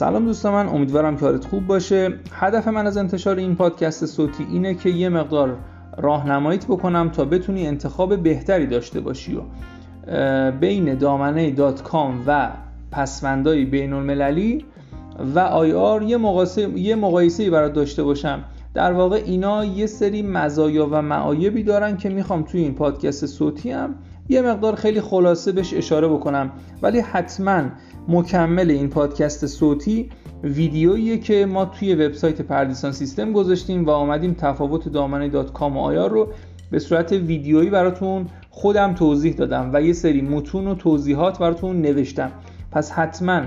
سلام دوست من امیدوارم که حالت خوب باشه. هدف من از انتشار این پادکست صوتی اینه که یه مقدار راهنماییت بکنم تا بتونی انتخاب بهتری داشته باشی و بین دامنه dot com و پسوندهای بین المللی و IR یه مقایسه یه مقایسه برات داشته باشم. در واقع اینا یه سری مزایا و معایبی دارن که می‌خوام توی این پادکست صوتی هم یه مقدار خیلی خلاصه بهش اشاره بکنم. ولی حتما مکمل این پادکست صوتی ویدیویی که ما توی وبسایت پردیسان سیستم گذاشتیم و آمدیم تفاوت دامنه دات کام و آیار رو به صورت ویدیویی براتون خودم توضیح دادم و یه سری متون و توضیحات براتون نوشتم. پس حتما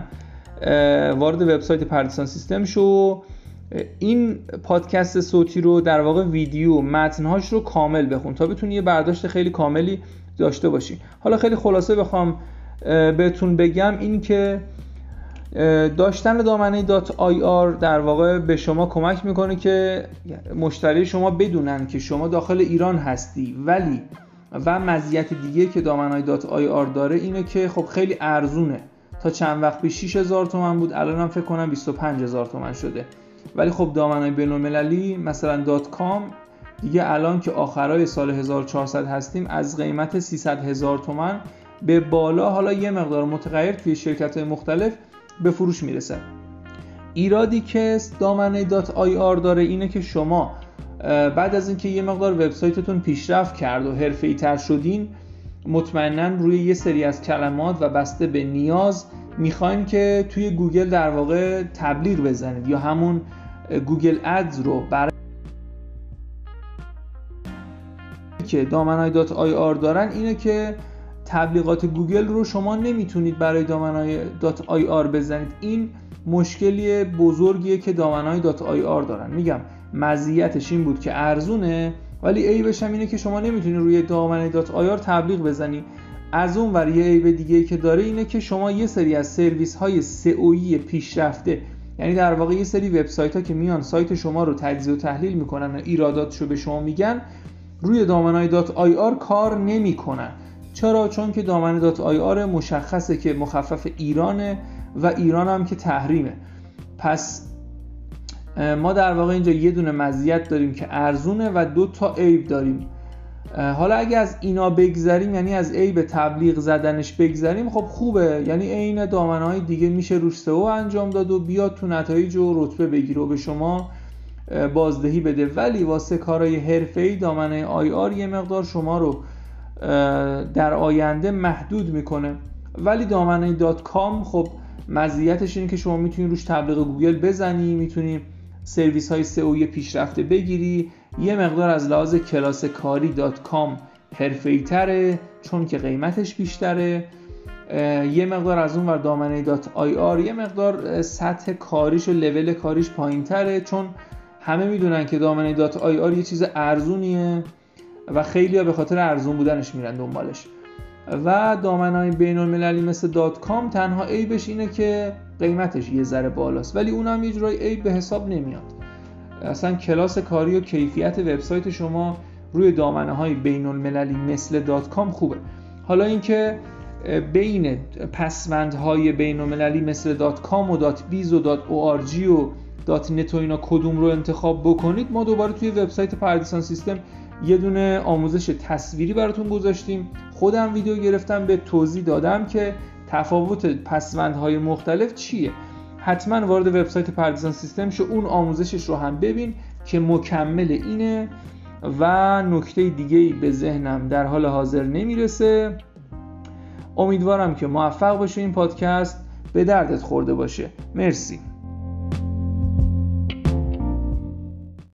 وارد وبسایت پردیسان سیستم شو. این پادکست صوتی رو در واقع ویدیو متنهاش رو کامل بخون تا بتونی یه برداشت خیلی کاملی داشته باشی. حالا خیلی خلاصه بخوام بهتون بگم این که داشتن دامنه dot IR در واقع به شما کمک می‌کنه که مشتری شما بدونن که شما داخل ایران هستی. ولی و مزیت دیگه که دامنه dot IR داره اینه که خب خیلی ارزونه. تا چند وقت پیش 6000 تومن بود الان هم فکر کنم 25000 تومن شده. ولی خب دامنه بین المللی مثلا dot com دیگه الان که آخرای سال 1400 هستیم از قیمت 300 هزار تومن به بالا حالا یه مقدار متغیر توی شرکت های مختلف به فروش می‌رسه. ایرادی که دامنه dot IR داره اینه که شما بعد از اینکه یه مقدار وبسایتتون پیشرفت کرد و حرفه‌ای تر شدین مطمئنا روی یه سری از کلمات و بسته به نیاز می‌خواین که توی گوگل در واقع تبلیغ بزنید یا همون Google Ads رو ایرادی که دامنای dot IR دارن اینه که تبلیغات گوگل رو شما نمی‌تونید برای دامنای dot IR بزنید. این مشکلی بزرگیه که دامنای dot IR دارن. میگم مزیتش این بود که ارزونه ولی عیبش هم اینه که شما نمی‌تونید روی دامنه dot IR تبلیغ بزنی. از اون ور یه عیب دیگه که داره اینه که شما یه سری از سرویس های سئویی پیشرفته یعنی در واقع یه سری وبسایت ها که میان سایت شما رو تجزیه و تحلیل می‌کنن و ایراداتشو به شما میگن روی دامنای dot IR کار نمی‌کنن. چرا؟ چون که دامنه dot IR مشخصه که مخفف ایرانه و ایران هم که تحریمه. پس ما در واقع اینجا یه دونه مزیت داریم که ارزونه و دو تا عیب داریم. حالا اگه از اینا بگذریم یعنی از عیب تبلیغ زدنش بگذریم خب خوبه. یعنی عین دامنه های دیگه میشه روش سئو انجام داد و بیاد تو نتایج و رتبه بگیره و به شما بازدهی بده. ولی واسه کارهای حرفه‌ای دامنه IR یه مقدار شما رو در آینده محدود می‌کنه. ولی دامنه dot com خب مزیتش اینه که شما می‌تونید روش تبلیغ گوگل بزنی می‌تونی سرویس های سئوی پیشرفته بگیری. یه مقدار از لحاظ کلاس کاری dot com تره چون که قیمتش بیشتره. یه مقدار از اون ور دامنه dot IR یه مقدار سطح کاریش و لول کاریش پایین تره چون همه می‌دونن که دامنه dot IR یه چیز ارزونیه و خیلی ها به خاطر ارزون بودنش میرن دنبالش. و دامنه های بین المللی مثل dot com تنها عیبش اینه که قیمتش یه ذره بالاست ولی اونم یه جورایی عیب به حساب نمیاد. اصلا کلاس کاری و کیفیت وبسایت شما روی دامنه های بین المللی مثل dot com خوبه. حالا اینکه بین پسوندهای بین المللی مثل dot com و dot biz و dot ORG و دات نت و اینا کدوم رو انتخاب بکنید ما دوباره توی وبسایت پردیسان سیستم یه دونه آموزش تصویری براتون گذاشتیم. خودم ویدیو گرفتم به توضیح دادم که تفاوت پسوندهای مختلف چیه. حتما وارد وبسایت پردیسان سیستم شو اون آموزشش رو هم ببین که مکمل اینه و نکته دیگه ای به ذهنم در حال حاضر نمی‌رسه. امیدوارم که موفق باشه این پادکست. به دردت خورده باشه. مرسی.